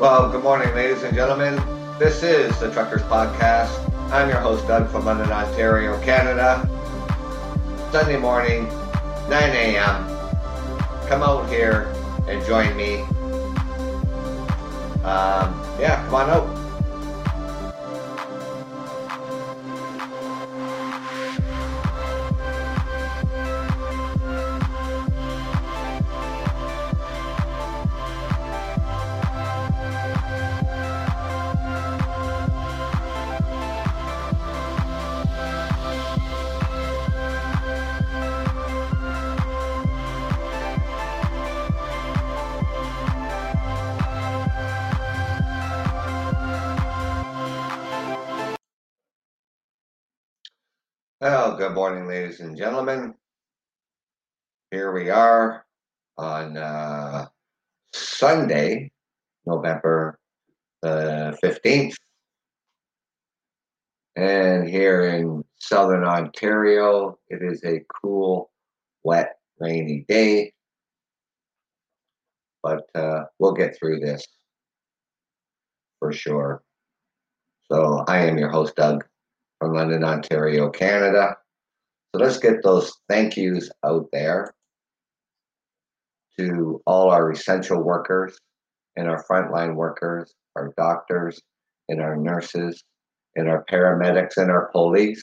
Well, good morning, ladies and gentlemen. This is the Truckers Podcast. I'm your host, Doug from London, Ontario, Canada. Sunday morning, 9 a.m. Come out here and join me. Um, yeah, come on out. Morning, ladies and gentlemen. Here we are on uh, Sunday, November the 15th. And here in southern Ontario, it is a cool, wet, rainy day. But uh, we'll get through this for sure. So I am your host, Doug from London, Ontario, Canada. So let's get those thank yous out there to all our essential workers and our frontline workers, our doctors and our nurses and our paramedics and our police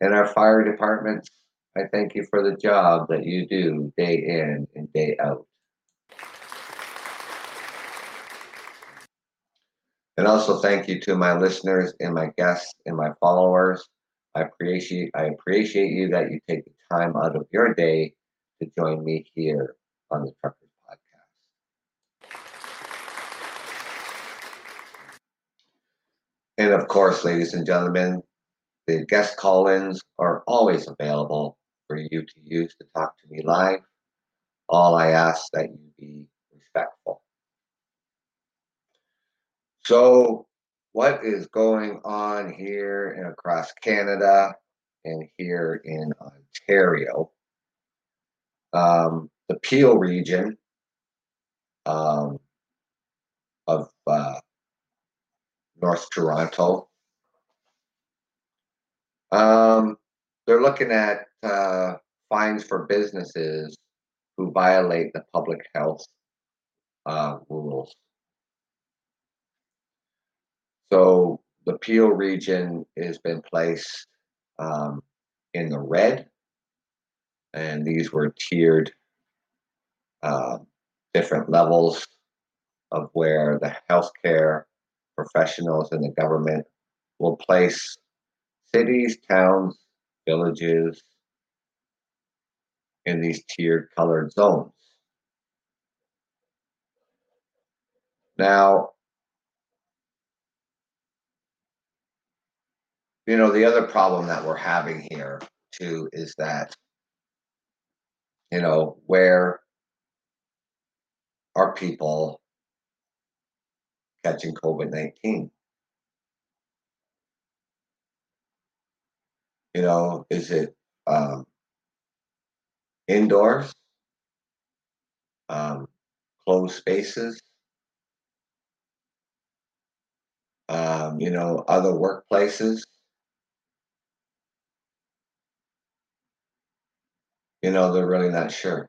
and our fire departments. I thank you for the job that you do day in and day out. And also thank you to my listeners and my guests and my followers. I appreciate I appreciate you that you take the time out of your day to join me here on the Truckers Podcast. And of course, ladies and gentlemen, the guest call-ins are always available for you to use to talk to me live. All I ask that you be respectful. So, what is going on here and across Canada and here in Ontario? Um, the Peel region um, of uh, North Toronto. Um, they're looking at uh, fines for businesses who violate the public health uh, rules. So the Peel region has been placed um, in the red, and these were tiered uh, different levels of where the healthcare professionals and the government will place cities, towns, villages in these tiered colored zones. Now, you know, the other problem that we're having here too is that, you know, where are people catching COVID 19? You know, is it um, indoors, um, closed spaces, um, you know, other workplaces? You know, they're really not sure.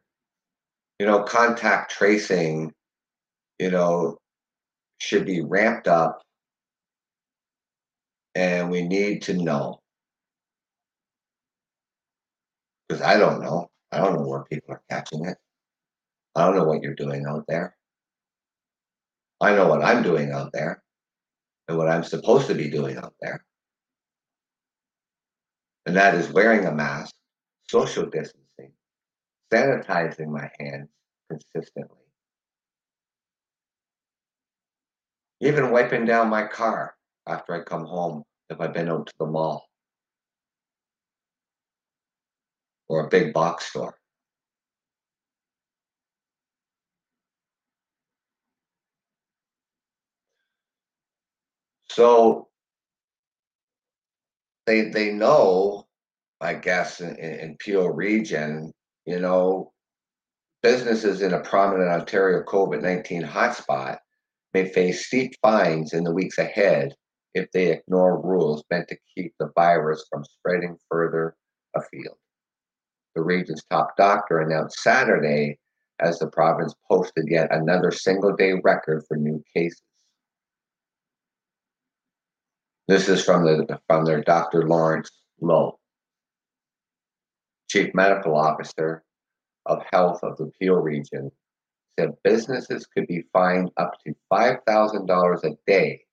You know, contact tracing, you know, should be ramped up and we need to know. Because I don't know. I don't know where people are catching it. I don't know what you're doing out there. I know what I'm doing out there and what I'm supposed to be doing out there. And that is wearing a mask, social distancing sanitizing my hands consistently. Even wiping down my car after I come home if I've been out to the mall or a big box store. So they they know, I guess, in, in Peel region, you know, businesses in a prominent Ontario COVID 19 hotspot may face steep fines in the weeks ahead if they ignore rules meant to keep the virus from spreading further afield. The region's top doctor announced Saturday as the province posted yet another single day record for new cases. This is from the from their Dr. Lawrence Loh, Chief Medical Officer of Health of the Peel region, said businesses could be fined up to $5,000 a day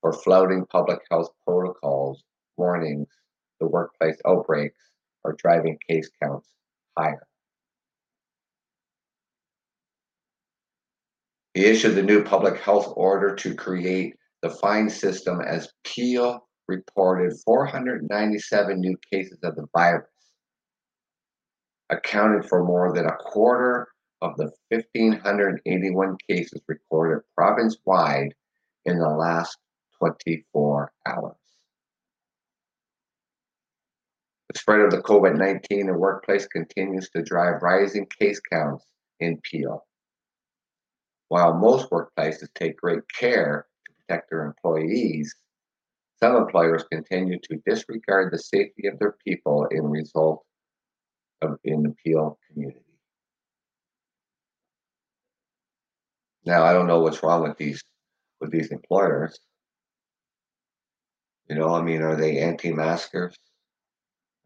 for flouting public health protocols, warnings, the workplace outbreaks, or driving case counts higher. He issued the new public health order to create the fine system as Peel reported 497 new cases of the virus, accounted for more than a quarter of the 1,581 cases recorded province wide in the last 24 hours. The spread of the COVID 19 in the workplace continues to drive rising case counts in Peel. While most workplaces take great care to protect their employees, some employers continue to disregard the safety of their people in result of in the Peel community. Now I don't know what's wrong with these with these employers. You know, I mean, are they anti-maskers?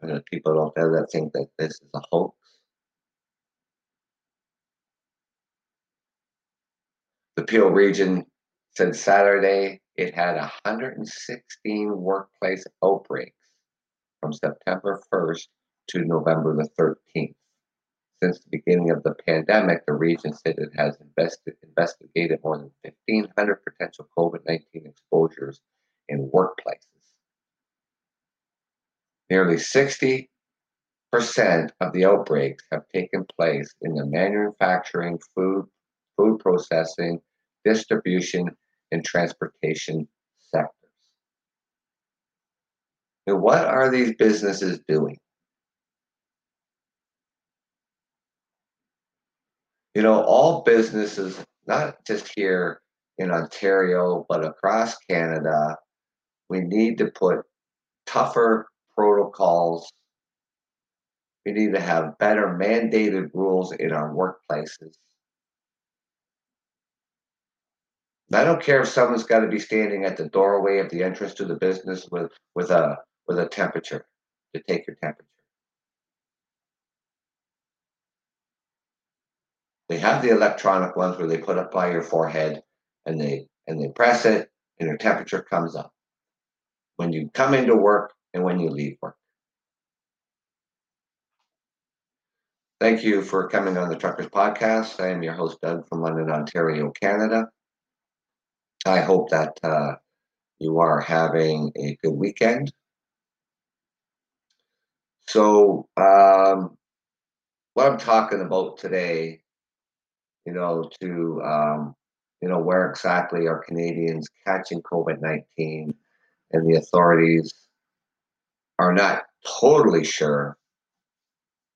And people out there that think that this is a hoax. The Peel region said Saturday it had 116 workplace outbreaks from September 1st to November the 13th. Since the beginning of the pandemic, the region said it has invested, investigated more than 1,500 potential COVID 19 exposures in workplaces. Nearly 60% of the outbreaks have taken place in the manufacturing, food, food processing, distribution, and transportation sectors. And what are these businesses doing? You know, all businesses, not just here in Ontario, but across Canada, we need to put tougher protocols. We need to have better mandated rules in our workplaces. I don't care if someone's got to be standing at the doorway of the entrance to the business with, with a with a temperature to take your temperature. They have the electronic ones where they put it by your forehead and they and they press it and your temperature comes up. When you come into work, and when you leave work. Thank you for coming on the Truckers Podcast. I am your host, Doug from London, Ontario, Canada. I hope that uh, you are having a good weekend. So, um, what I'm talking about today, you know, to, um, you know, where exactly are Canadians catching COVID 19 and the authorities are not totally sure,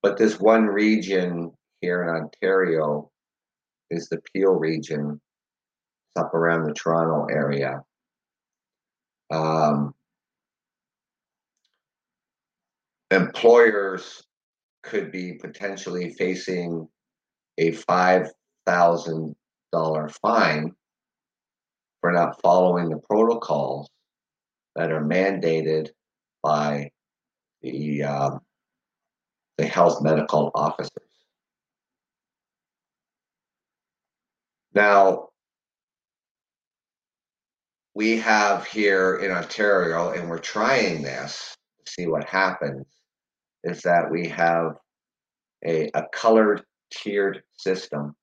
but this one region here in Ontario is the Peel region, it's up around the Toronto area. Um, employers could be potentially facing a $5,000 fine for not following the protocols that are mandated by the um, the health medical officers. Now, we have here in Ontario, and we're trying this to see what happens, is that we have a, a colored tiered system,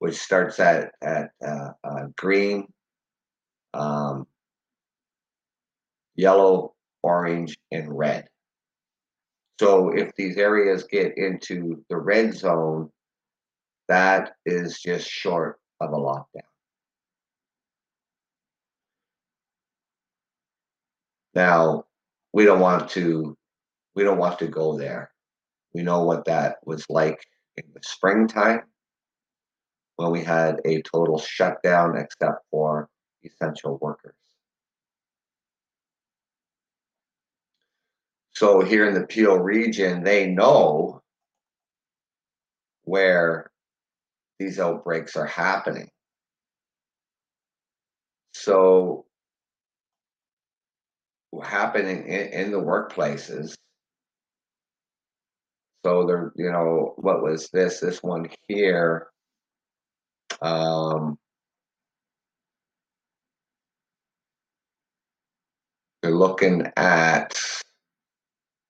which starts at, at uh, uh, green, um, yellow, orange, and red. So if these areas get into the red zone, that is just short of a lockdown. Now, we don't want to we don't want to go there. We know what that was like in the springtime when we had a total shutdown except for essential workers. So here in the Peel region, they know where these outbreaks are happening. So happening in, in the workplaces. So there, you know, what was this? This one here. Um, they're looking at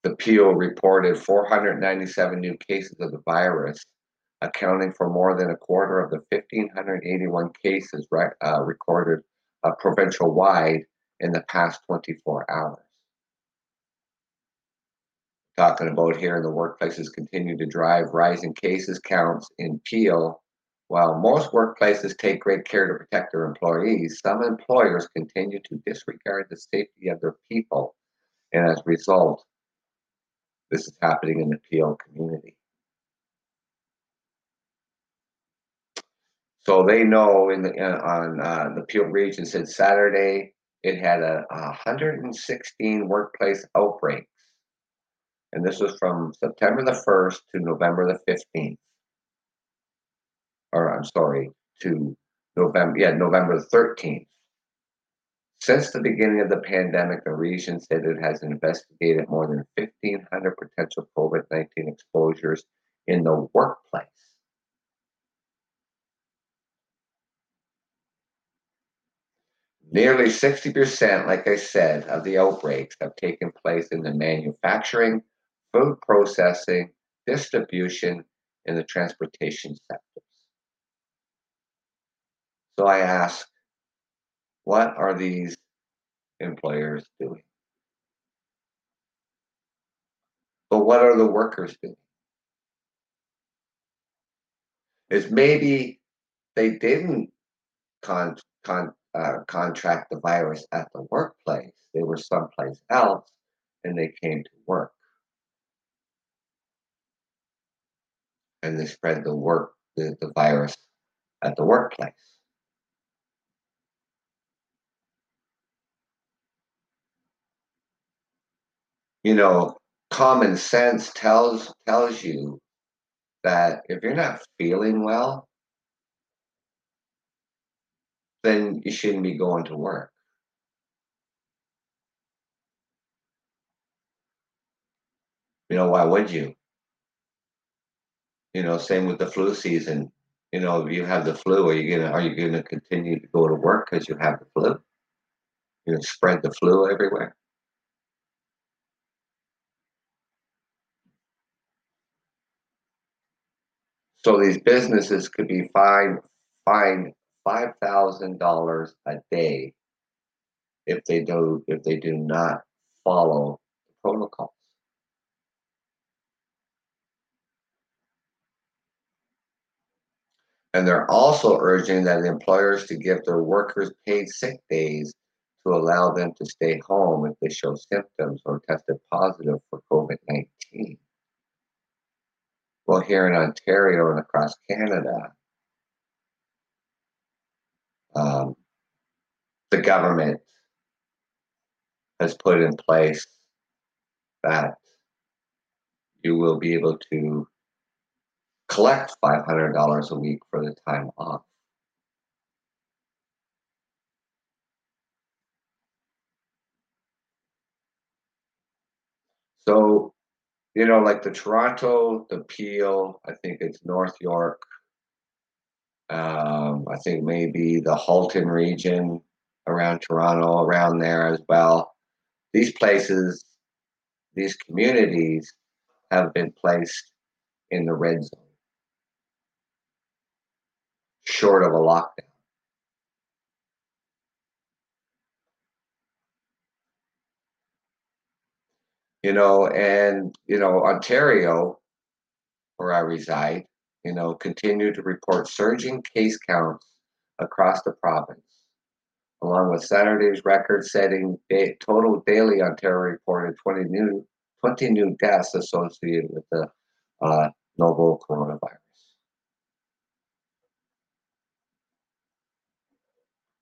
the Peel reported 497 new cases of the virus, accounting for more than a quarter of the 1,581 cases re- uh, recorded uh, provincial wide in the past 24 hours. Talking about here in the workplaces continue to drive rising cases counts in Peel. While most workplaces take great care to protect their employees, some employers continue to disregard the safety of their people. And as a result, this is happening in the Peel community. So they know in the uh, on uh, the Peel region said Saturday it had a, a 116 workplace outbreaks, and this was from September the 1st to November the 15th. Or I'm sorry, to November yeah November 13th. Since the beginning of the pandemic, the region said it has investigated more than 1,500 potential COVID 19 exposures in the workplace. Nearly 60%, like I said, of the outbreaks have taken place in the manufacturing, food processing, distribution, and the transportation sectors. So I ask, what are these employers doing? But what are the workers doing? Is maybe they didn't con, con, uh, contract the virus at the workplace. They were someplace else and they came to work. And they spread the work the, the virus at the workplace. You know, common sense tells tells you that if you're not feeling well, then you shouldn't be going to work. You know, why would you? You know, same with the flu season. You know, if you have the flu, are you gonna are you gonna continue to go to work because you have the flu? You're gonna spread the flu everywhere. So these businesses could be fined fined five thousand dollars a day if they do if they do not follow the protocols. And they're also urging that employers to give their workers paid sick days to allow them to stay home if they show symptoms or tested positive for COVID 19. Well, here in Ontario and across Canada, um, the government has put in place that you will be able to collect $500 a week for the time off. So, you know, like the Toronto, the Peel, I think it's North York, um, I think maybe the Halton region around Toronto, around there as well. These places, these communities have been placed in the red zone, short of a lockdown. You know, and, you know, Ontario, where I reside, you know, continue to report surging case counts across the province. Along with Saturday's record-setting day, total daily, Ontario reported 20 new 20 new deaths associated with the uh, novel coronavirus.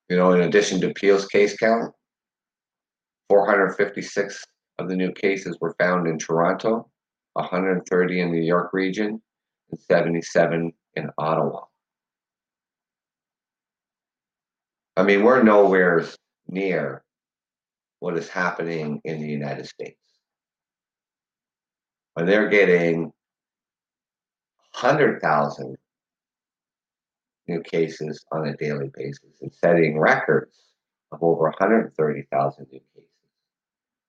You know, in addition to Peel's case count, 456 of the new cases were found in Toronto, 130 in the New York region, and 77 in Ottawa. I mean, we're nowhere near what is happening in the United States. When they're getting 100,000 new cases on a daily basis and setting records of over 130,000 new cases,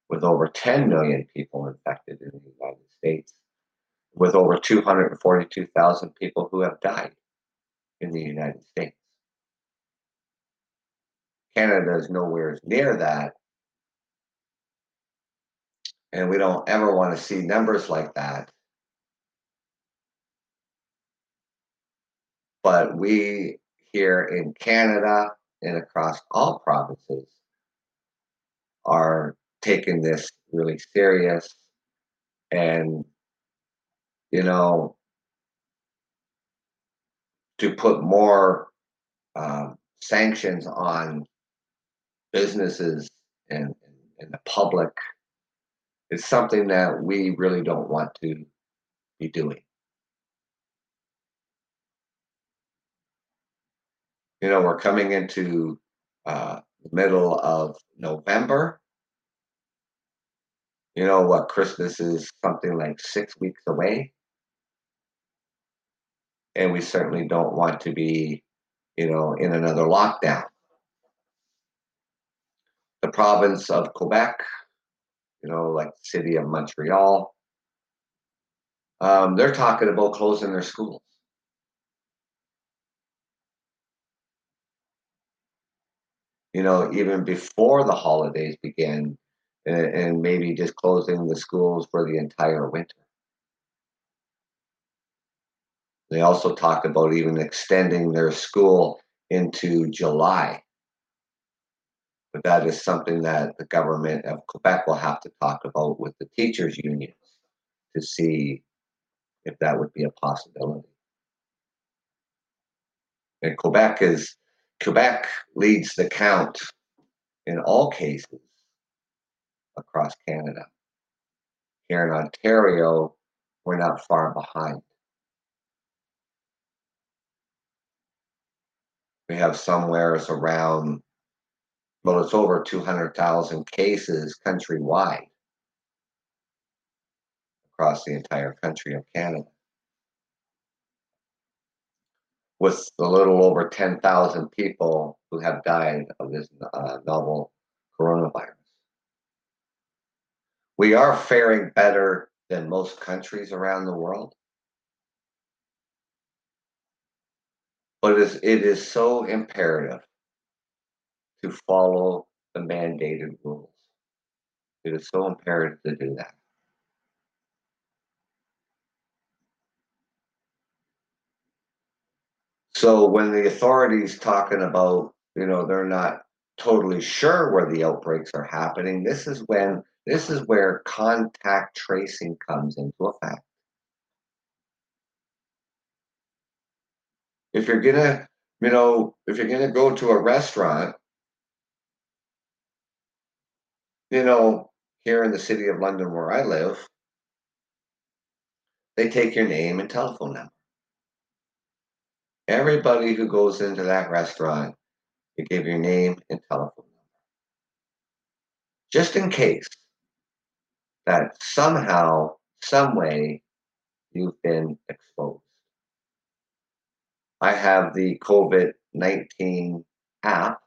with over 10 million people infected in the United States, with over 242,000 people who have died in the United States. Canada is nowhere near that. And we don't ever want to see numbers like that. But we here in Canada and across all provinces are taking this really serious and you know to put more um, sanctions on businesses and, and the public is something that we really don't want to be doing. You know, we're coming into uh, the middle of November. You know what? Christmas is something like six weeks away. And we certainly don't want to be, you know, in another lockdown. The province of Quebec, you know, like the city of Montreal, um, they're talking about closing their schools. you know, even before the holidays begin, and, and maybe just closing the schools for the entire winter. They also talked about even extending their school into July. But that is something that the government of Quebec will have to talk about with the teachers' unions to see if that would be a possibility. And Quebec is Quebec leads the count in all cases across Canada. Here in Ontario, we're not far behind. We have somewheres around, well, it's over 200,000 cases countrywide across the entire country of Canada with a little over 10,000 people who have died of this uh, novel coronavirus. We are faring better than most countries around the world. But it is, it is so imperative to follow the mandated rules. It is so imperative to do that. So when the authorities talking about, you know, they're not totally sure where the outbreaks are happening, this is when this is where contact tracing comes into effect. If you're gonna, you know, if you're gonna go to a restaurant, you know, here in the city of London where I live, they take your name and telephone number. Everybody who goes into that restaurant, you give your name and telephone number. Just in case that somehow, some way, you've been exposed. I have the COVID 19 app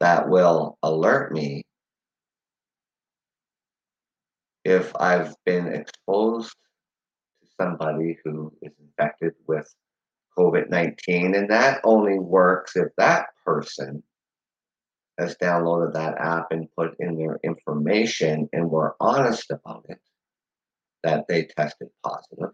that will alert me if I've been exposed to somebody who is infected with COVID 19. And that only works if that person has downloaded that app and put in their information and were honest about it that they tested positive.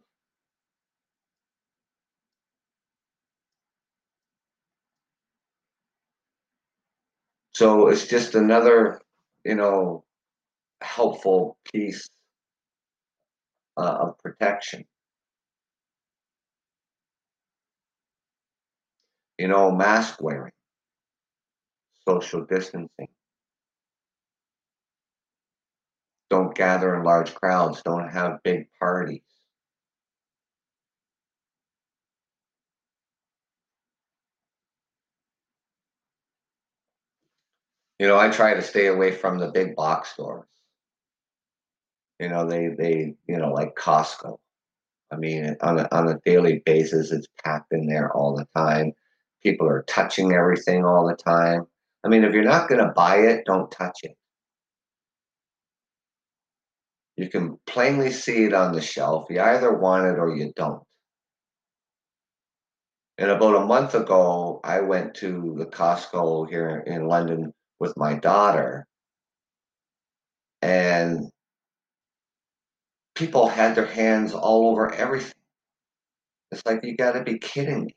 So it's just another, you know, helpful piece uh, of protection. You know, mask wearing. Social distancing. Don't gather in large crowds. Don't have big parties. You know, I try to stay away from the big box stores. You know, they they you know like Costco. I mean, on a on a daily basis, it's packed in there all the time. People are touching everything all the time. I mean, if you're not going to buy it, don't touch it. You can plainly see it on the shelf. You either want it or you don't. And about a month ago, I went to the Costco here in London with my daughter, and people had their hands all over everything. It's like, you got to be kidding me.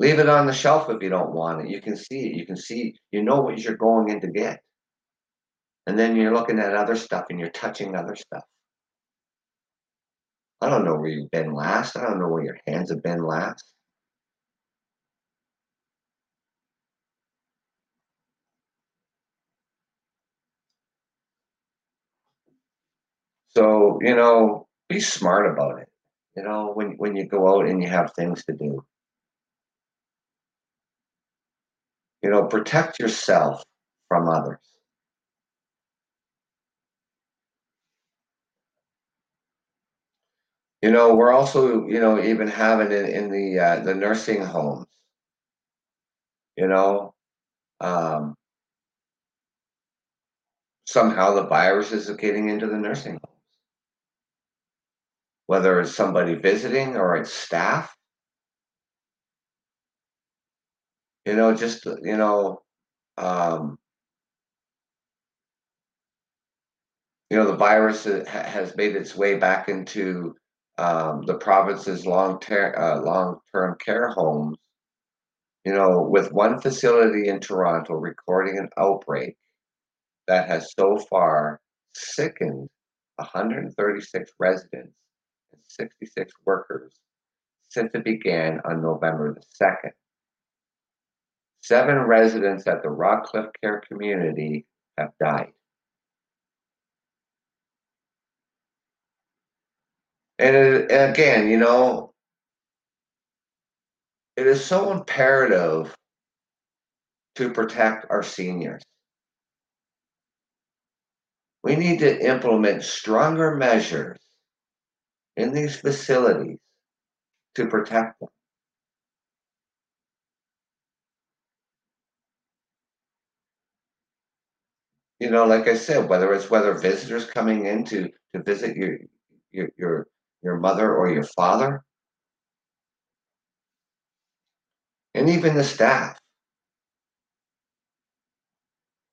Leave it on the shelf if you don't want it. You can see it. You can see, you know what you're going in to get. And then you're looking at other stuff and you're touching other stuff. I don't know where you've been last. I don't know where your hands have been last. So, you know, be smart about it. You know, when when you go out and you have things to do. You know, protect yourself from others. You know, we're also, you know, even having it in the uh, the nursing homes. You know, um, somehow the virus is getting into the nursing homes, whether it's somebody visiting or it's staff. You know, just you know, um, you know, the virus has made its way back into um, the province's long ter- uh, long term care homes. You know, with one facility in Toronto recording an outbreak that has so far sickened 136 residents and 66 workers since it began on November the 2nd. Seven residents at the Rockcliffe Care Community have died. And, it, again, you know, it is so imperative to protect our seniors. We need to implement stronger measures in these facilities to protect them. You know, like I said, whether it's whether visitors coming in to, to visit your, your your your mother or your father, and even the staff.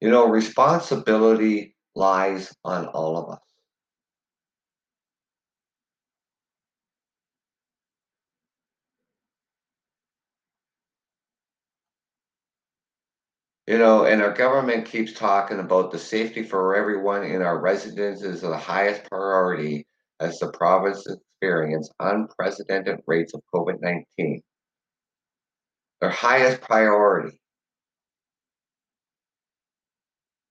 You know, responsibility lies on all of us. You know, and our government keeps talking about the safety for everyone in our residences is the highest priority as the province experiences unprecedented rates of COVID 19. Their highest priority.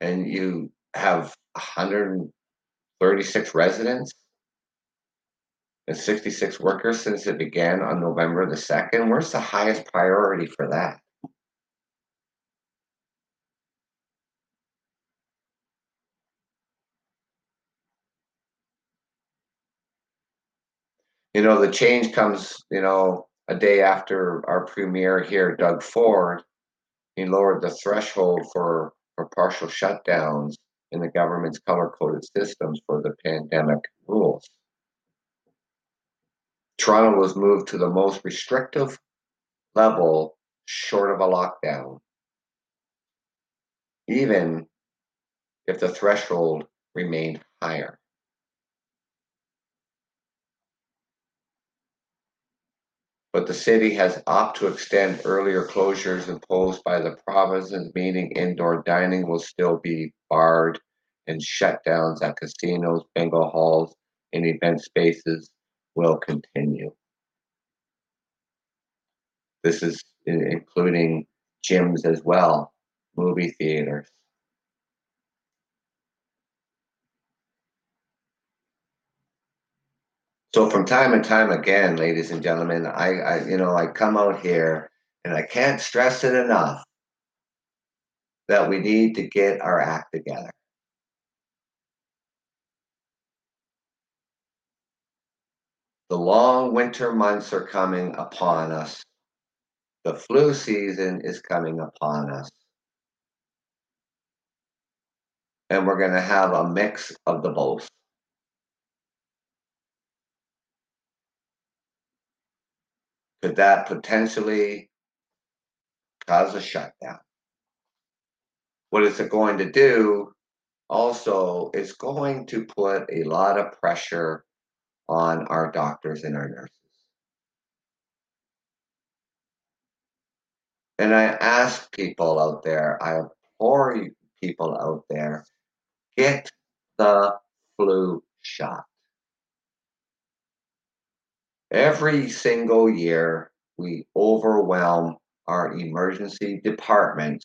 And you have 136 residents and 66 workers since it began on November the 2nd. Where's the highest priority for that? You know, the change comes, you know, a day after our premier here, Doug Ford, he lowered the threshold for, for partial shutdowns in the government's color coded systems for the pandemic rules. Toronto was moved to the most restrictive level short of a lockdown, even if the threshold remained higher. But the city has opted to extend earlier closures imposed by the provinces, meaning indoor dining will still be barred and shutdowns at casinos, bingo halls, and event spaces will continue. This is including gyms as well, movie theaters. So from time and time again, ladies and gentlemen, I, I you know I come out here and I can't stress it enough that we need to get our act together. The long winter months are coming upon us. The flu season is coming upon us. And we're going to have a mix of the both. Could that potentially cause a shutdown? What is it going to do? Also, it's going to put a lot of pressure on our doctors and our nurses. And I ask people out there, I implore people out there, get the flu shot. Every single year, we overwhelm our emergency departments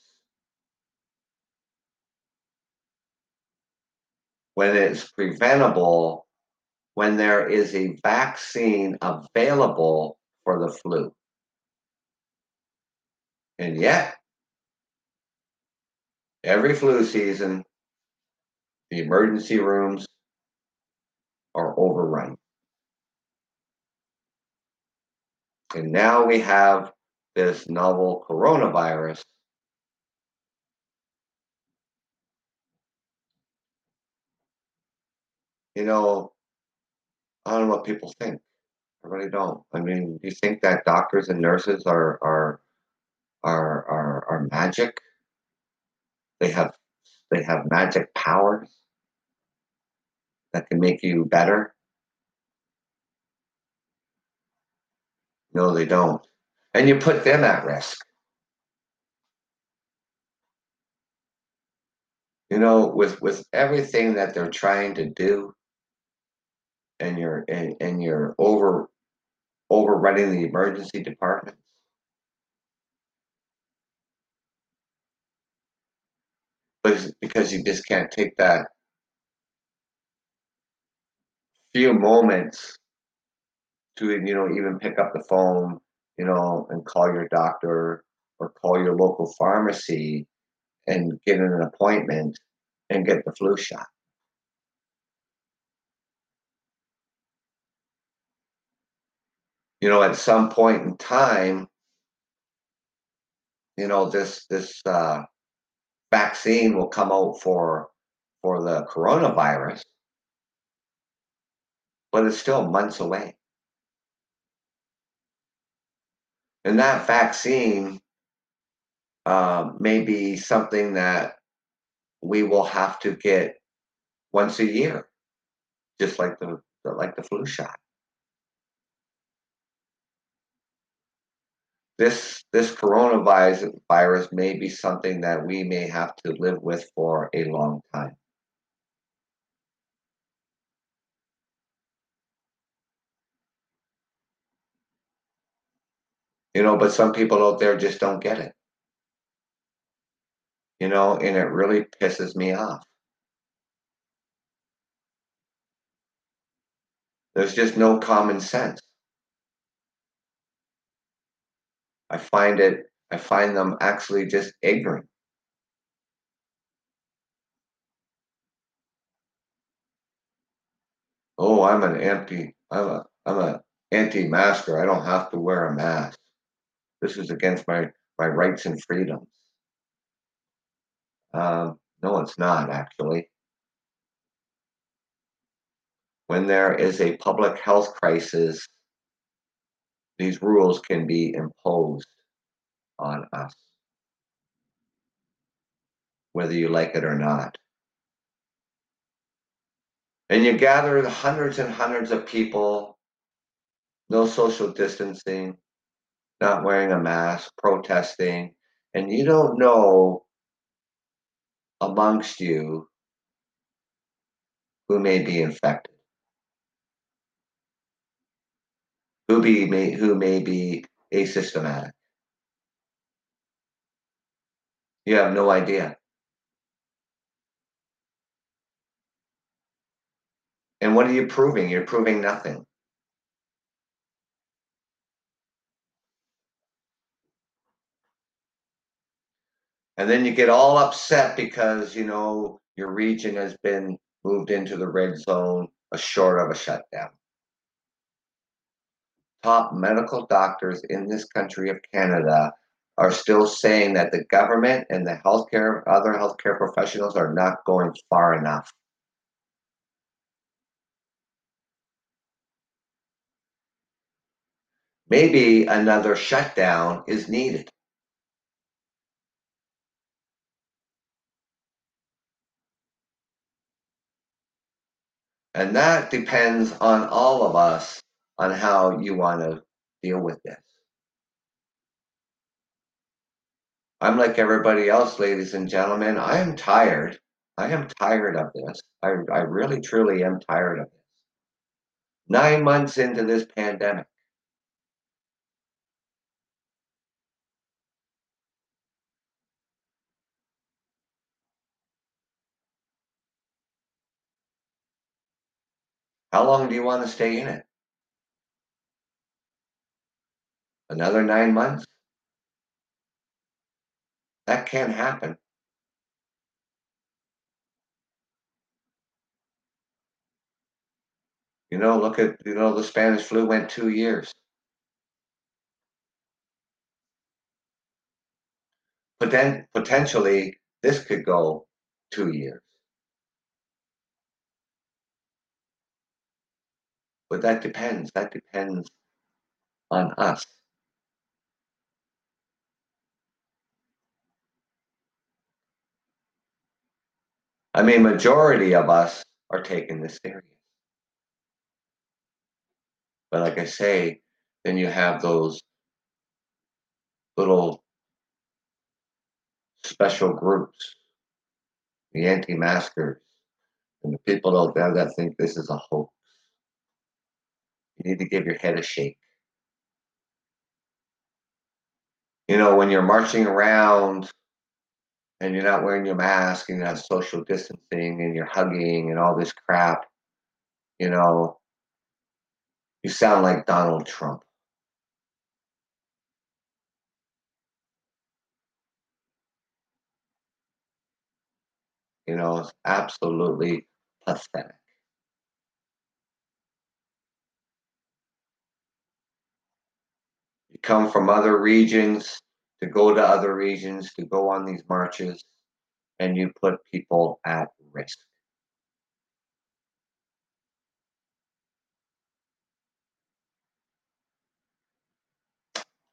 when it's preventable, when there is a vaccine available for the flu. And yet, every flu season, the emergency rooms are overrun. And now we have this novel coronavirus. You know, I don't know what people think. I really don't. I mean, do you think that doctors and nurses are are are are, are magic? They have they have magic powers that can make you better. No, they don't. And you put them at risk. You know, with with everything that they're trying to do, and you're and, and you're over overrunning the emergency departments. But because you just can't take that few moments to you know even pick up the phone you know and call your doctor or call your local pharmacy and get an appointment and get the flu shot. You know at some point in time you know this this uh, vaccine will come out for for the coronavirus but it's still months away And that vaccine uh, may be something that we will have to get once a year, just like the, the like the flu shot. This this coronavirus virus may be something that we may have to live with for a long time. You know, but some people out there just don't get it. You know, and it really pisses me off. There's just no common sense. I find it, I find them actually just ignorant. Oh, I'm an empty, I'm a, I'm a anti-masker. I don't have to wear a mask. This is against my, my rights and freedoms. Um, no, it's not actually. When there is a public health crisis, these rules can be imposed on us, whether you like it or not. And you gather hundreds and hundreds of people, no social distancing, not wearing a mask, protesting, and you don't know amongst you who may be infected, who be may, who may be asymptomatic. You have no idea. And what are you proving? You're proving nothing. And then you get all upset because, you know, your region has been moved into the red zone, a short of a shutdown. Top medical doctors in this country of Canada are still saying that the government and the healthcare, other healthcare professionals are not going far enough. Maybe another shutdown is needed. And that depends on all of us on how you want to deal with this. I'm like everybody else, ladies and gentlemen. I am tired. I am tired of this. I, I really, truly am tired of this. Nine months into this pandemic. How long do you want to stay in it? Another nine months? That can't happen. You know, look at, you know, the Spanish flu went two years. But then potentially this could go two years. But that depends. That depends on us. I mean, majority of us are taking this serious. But like I say, then you have those little special groups, the anti-maskers, and the people out there that think this is a hoax. You need to give your head a shake. You know, when you're marching around and you're not wearing your mask and you have social distancing and you're hugging and all this crap, you know, you sound like Donald Trump. You know, it's absolutely pathetic. Come from other regions to go to other regions, to go on these marches, and you put people at risk.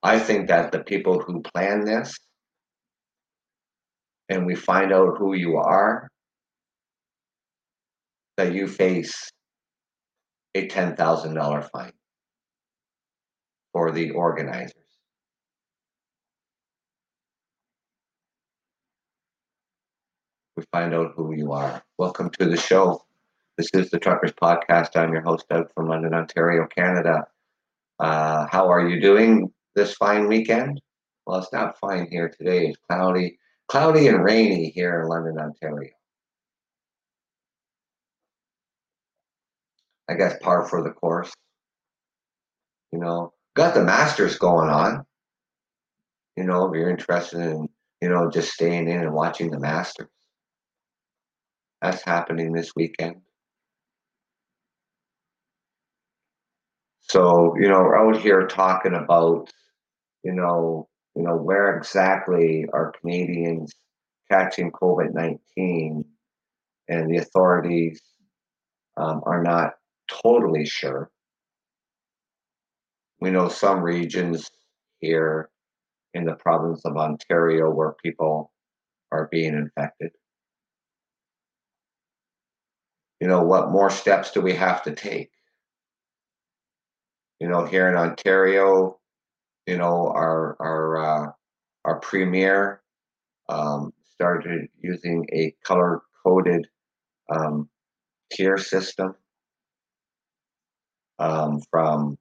I think that the people who plan this and we find out who you are, that you face a $10,000 fine for the organizers. We find out who you are. Welcome to the show. This is the Truckers Podcast. I'm your host, Doug from London, Ontario, Canada. Uh, how are you doing this fine weekend? Well, it's not fine here today. It's cloudy, cloudy and rainy here in London, Ontario. I guess par for the course. You know, got the Masters going on. You know, if you're interested in, you know, just staying in and watching the Masters. That's happening this weekend. So, you know, we're out here talking about, you know, you know, where exactly are Canadians catching COVID 19 and the authorities um, are not totally sure. We know some regions here in the province of Ontario where people are being infected. You know, what more steps do we have to take? You know, here in Ontario, you know, our our uh, our premier um, started using a color coded um, tier system um, from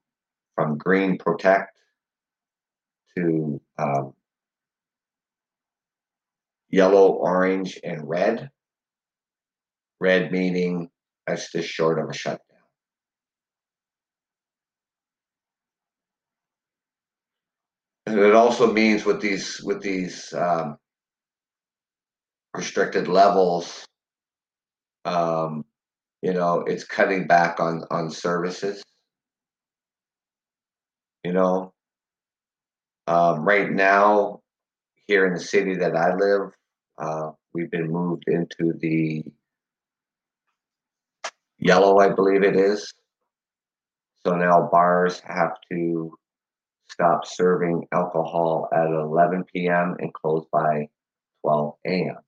from green protect to um, yellow, orange, and red. Red meaning that's just short of a shutdown. And it also means with these with these um, restricted levels, um, you know, it's cutting back on on services. You know, um, right now here in the city that I live, uh, we've been moved into the yellow, I believe it is. So now bars have to stop serving alcohol at 11 p.m. and close by 12 a.m.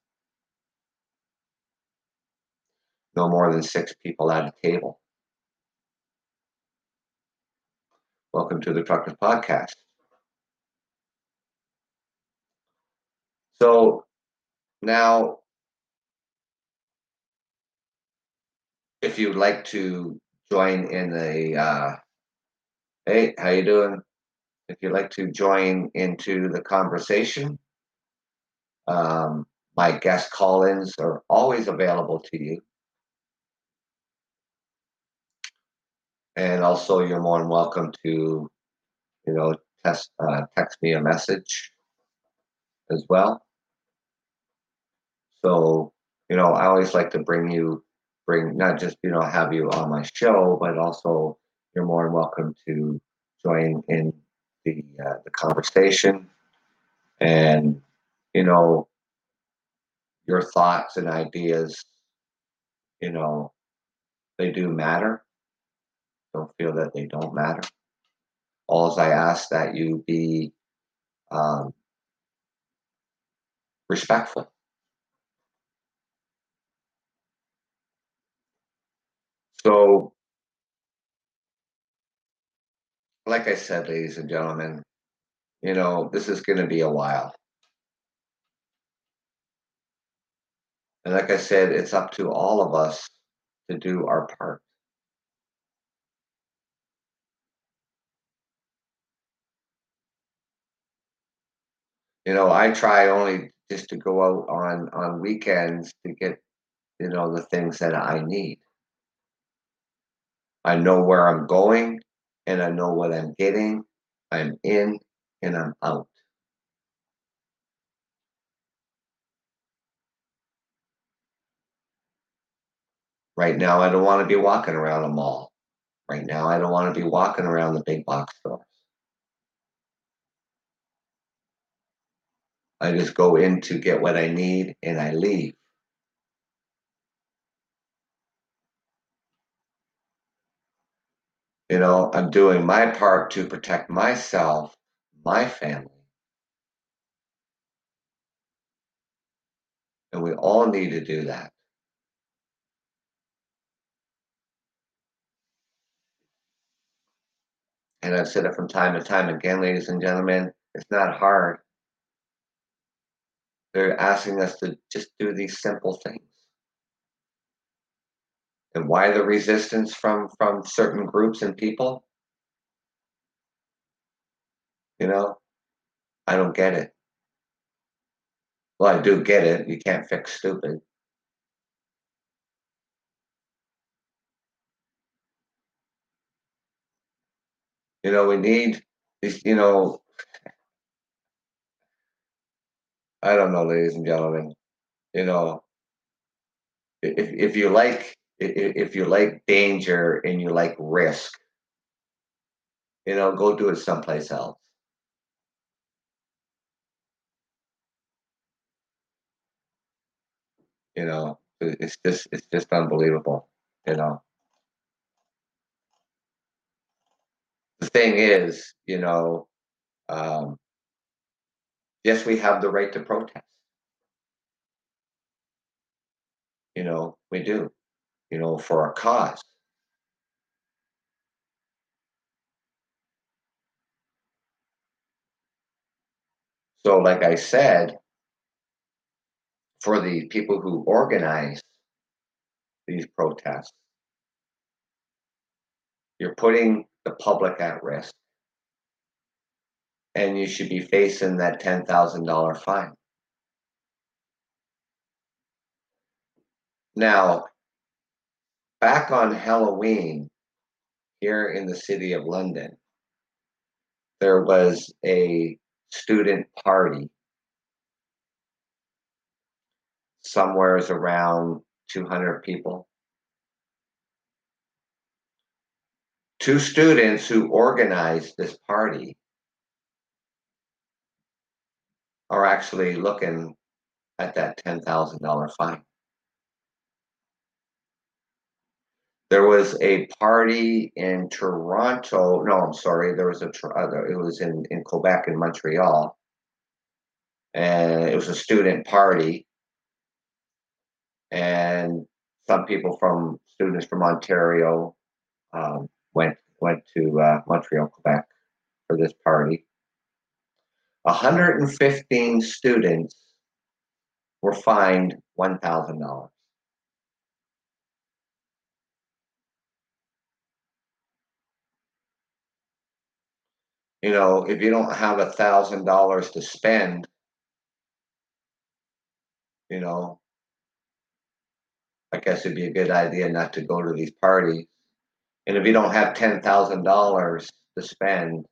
No more than six people at a table. Welcome to the Truckers Podcast. So now, if you'd like to join in the, uh, hey, how you doing? If you'd like to join into the conversation, um, my guest call-ins are always available to you. And also, you're more than welcome to, you know, test, uh, text me a message as well. So, you know, I always like to bring you, bring not just, you know, have you on my show, but also you're more than welcome to join in the, uh, the conversation. And, you know, your thoughts and ideas, you know, they do matter. Don't feel that they don't matter. All I ask that you be um, respectful So, like I said, ladies and gentlemen, you know, this is going to be a while. And like I said, it's up to all of us to do our part. You know, I try only just to go out on on weekends to get, you know, the things that I need. I know where I'm going and I know what I'm getting. I'm in and I'm out. Right now, I don't want to be walking around a mall. Right now, I don't want to be walking around the big box stores. I just go in to get what I need and I leave. You know, I'm doing my part to protect myself, my family. And we all need to do that. And I've said it from time to time again, ladies and gentlemen, it's not hard. They're asking us to just do these simple things. And why the resistance from from certain groups and people? You know, I don't get it. Well, I do get it. You can't fix stupid. You know, we need you know, I don't know, ladies and gentlemen. You know, if if you like if you like danger and you like risk, you know, go do it someplace else. You know, it's just it's just unbelievable. You know. The thing is, you know, um, yes, we have the right to protest. You know, we do. You know, for our cause. So, like I said, for the people who organize these protests, you're putting the public at risk and you should be facing that $10,000 fine. Now, back on Halloween here in the city of London, there was a student party somewheres around 200 people. Two students who organized this party are actually looking at that $10,000 fine. There was a party in Toronto. No, I'm sorry. There was a. Uh, it was in in Quebec and Montreal, and it was a student party. And some people from students from Ontario um, went went to uh, Montreal, Quebec, for this party. 115 students were fined $1,000. You know, if you don't have a thousand dollars to spend, you know, I guess it'd be a good idea not to go to these parties. And if you don't have ten thousand dollars to spend,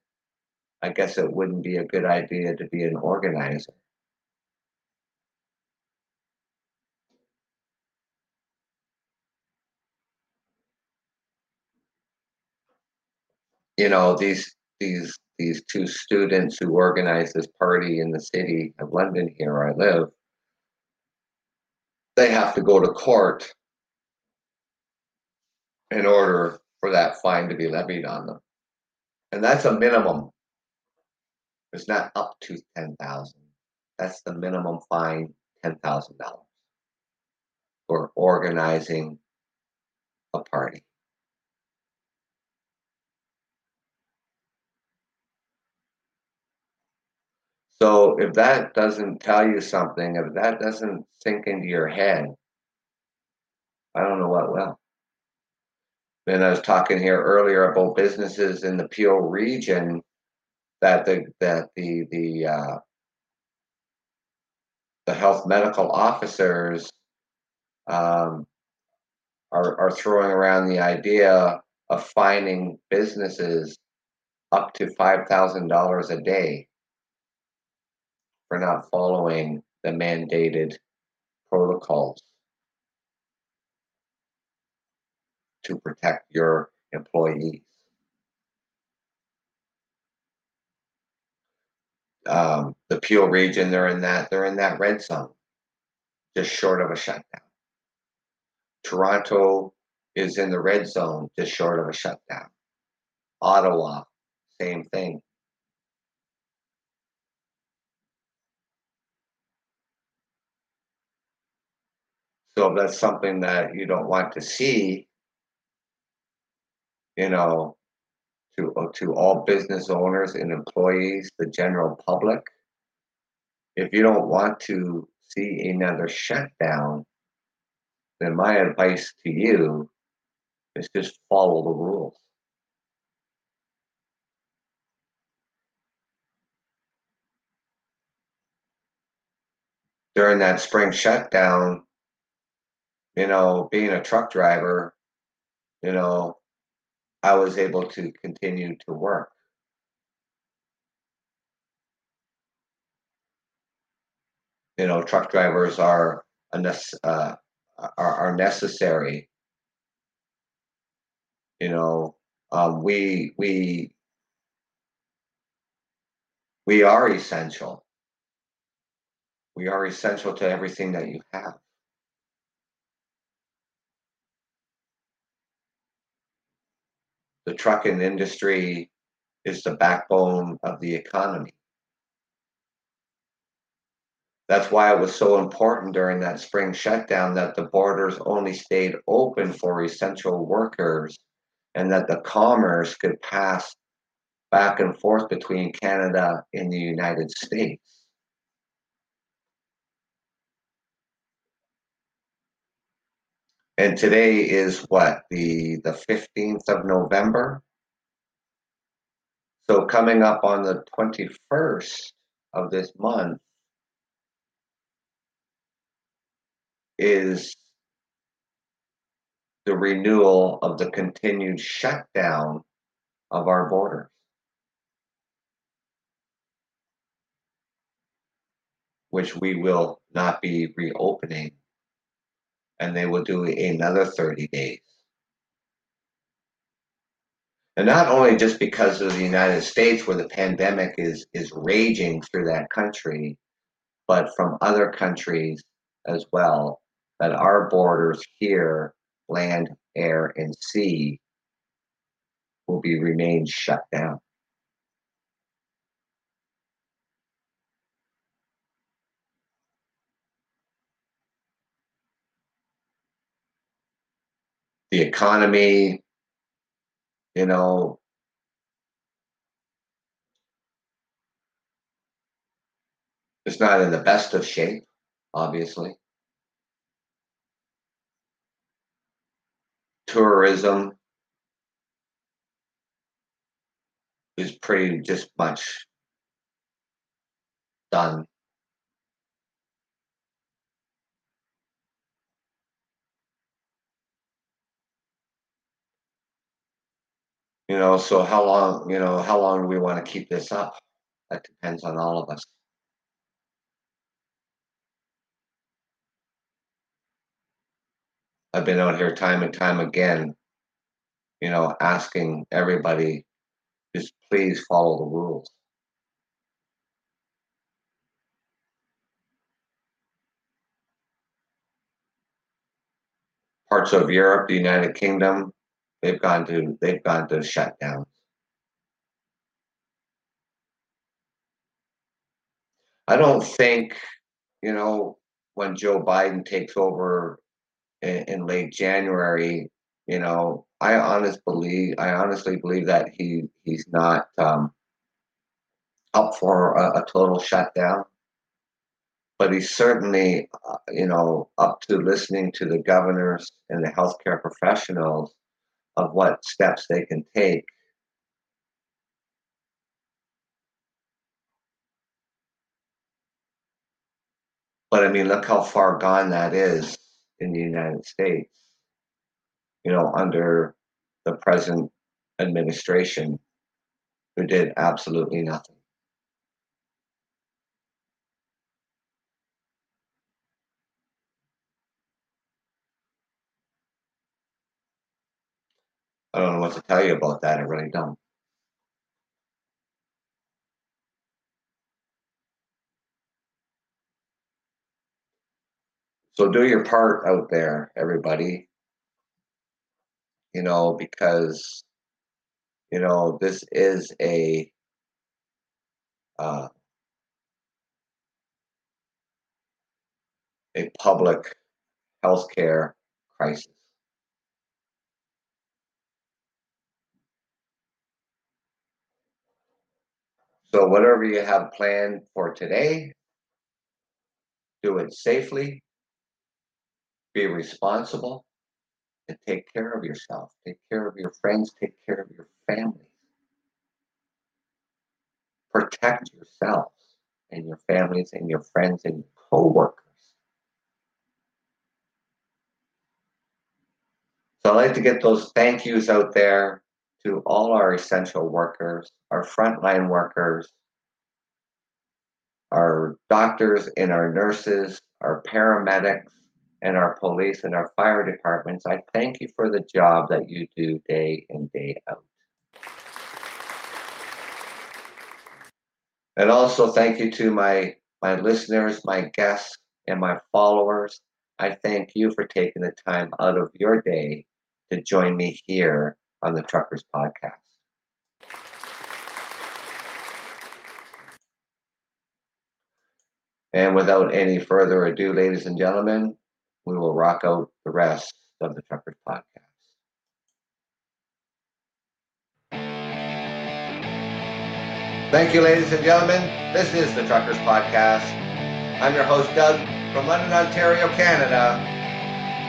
I guess it wouldn't be a good idea to be an organizer. You know, these these these two students who organized this party in the city of London here I live, they have to go to court in order for that fine to be levied on them. And that's a minimum. It's not up to 10,000. That's the minimum fine, $10,000 for organizing a party. So if that doesn't tell you something, if that doesn't sink into your head, I don't know what will. Then I was talking here earlier about businesses in the Peel region that the that the the uh, the health medical officers um, are are throwing around the idea of fining businesses up to five thousand dollars a day for not following the mandated protocols to protect your employees. Um, the Peel region, they're in that they're in that red zone, just short of a shutdown. Toronto is in the red zone, just short of a shutdown. Ottawa, same thing. So if that's something that you don't want to see, you know, to uh, to all business owners and employees, the general public, if you don't want to see another shutdown, then my advice to you is just follow the rules. During that spring shutdown, you know, being a truck driver, you know, I was able to continue to work. You know, truck drivers are uh, are, are necessary. You know, um, we we we are essential. We are essential to everything that you have. The trucking industry is the backbone of the economy. That's why it was so important during that spring shutdown that the borders only stayed open for essential workers and that the commerce could pass back and forth between Canada and the United States. And today is what the the 15th of November. So coming up on the 21st of this month is the renewal of the continued shutdown of our borders. Which we will not be reopening, and they will do another 30 days. And not only just because of the United States, where the pandemic is, is raging through that country, but from other countries as well, that our borders here, land, air, and sea, will be remain shut down. The economy, you know, it's not in the best of shape, obviously. Tourism is pretty just much done. You know, so how long, you know, how long do we want to keep this up? That depends on all of us. I've been out here time and time again, you know, asking everybody just please follow the rules. Parts of Europe, the United Kingdom, they've gone to they've gone to shutdowns. I don't think, you know, when Joe Biden takes over in, in late January, you know, I honestly believe I honestly believe that he he's not um, up for a, a, total shutdown, but he's certainly uh, you know up to listening to the governors and the healthcare professionals of what steps they can take. But I mean, look how far gone that is in the United States, you know, under the present administration who did absolutely nothing. I don't know what to tell you about that. I really don't. So do your part out there, everybody. You know, because you know this is a uh, a public healthcare crisis. So whatever you have planned for today, do it safely be responsible and take care of yourself, take care of your friends, take care of your family. Protect yourselves and your families and your friends and your co-workers. So I'd like to get those thank yous out there to all our essential workers, our frontline workers, our doctors and our nurses, our paramedics, and our police and our fire departments, I thank you for the job that you do day in, day out. And also thank you to my, my listeners, my guests, and my followers. I thank you for taking the time out of your day to join me here on the Truckers Podcast. And without any further ado, ladies and gentlemen, we will rock out the rest of the Truckers Podcast. Thank you, ladies and gentlemen. This is the Truckers Podcast. I'm your host, Doug, from London, Ontario, Canada.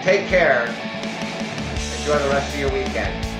Take care. Enjoy the rest of your weekend.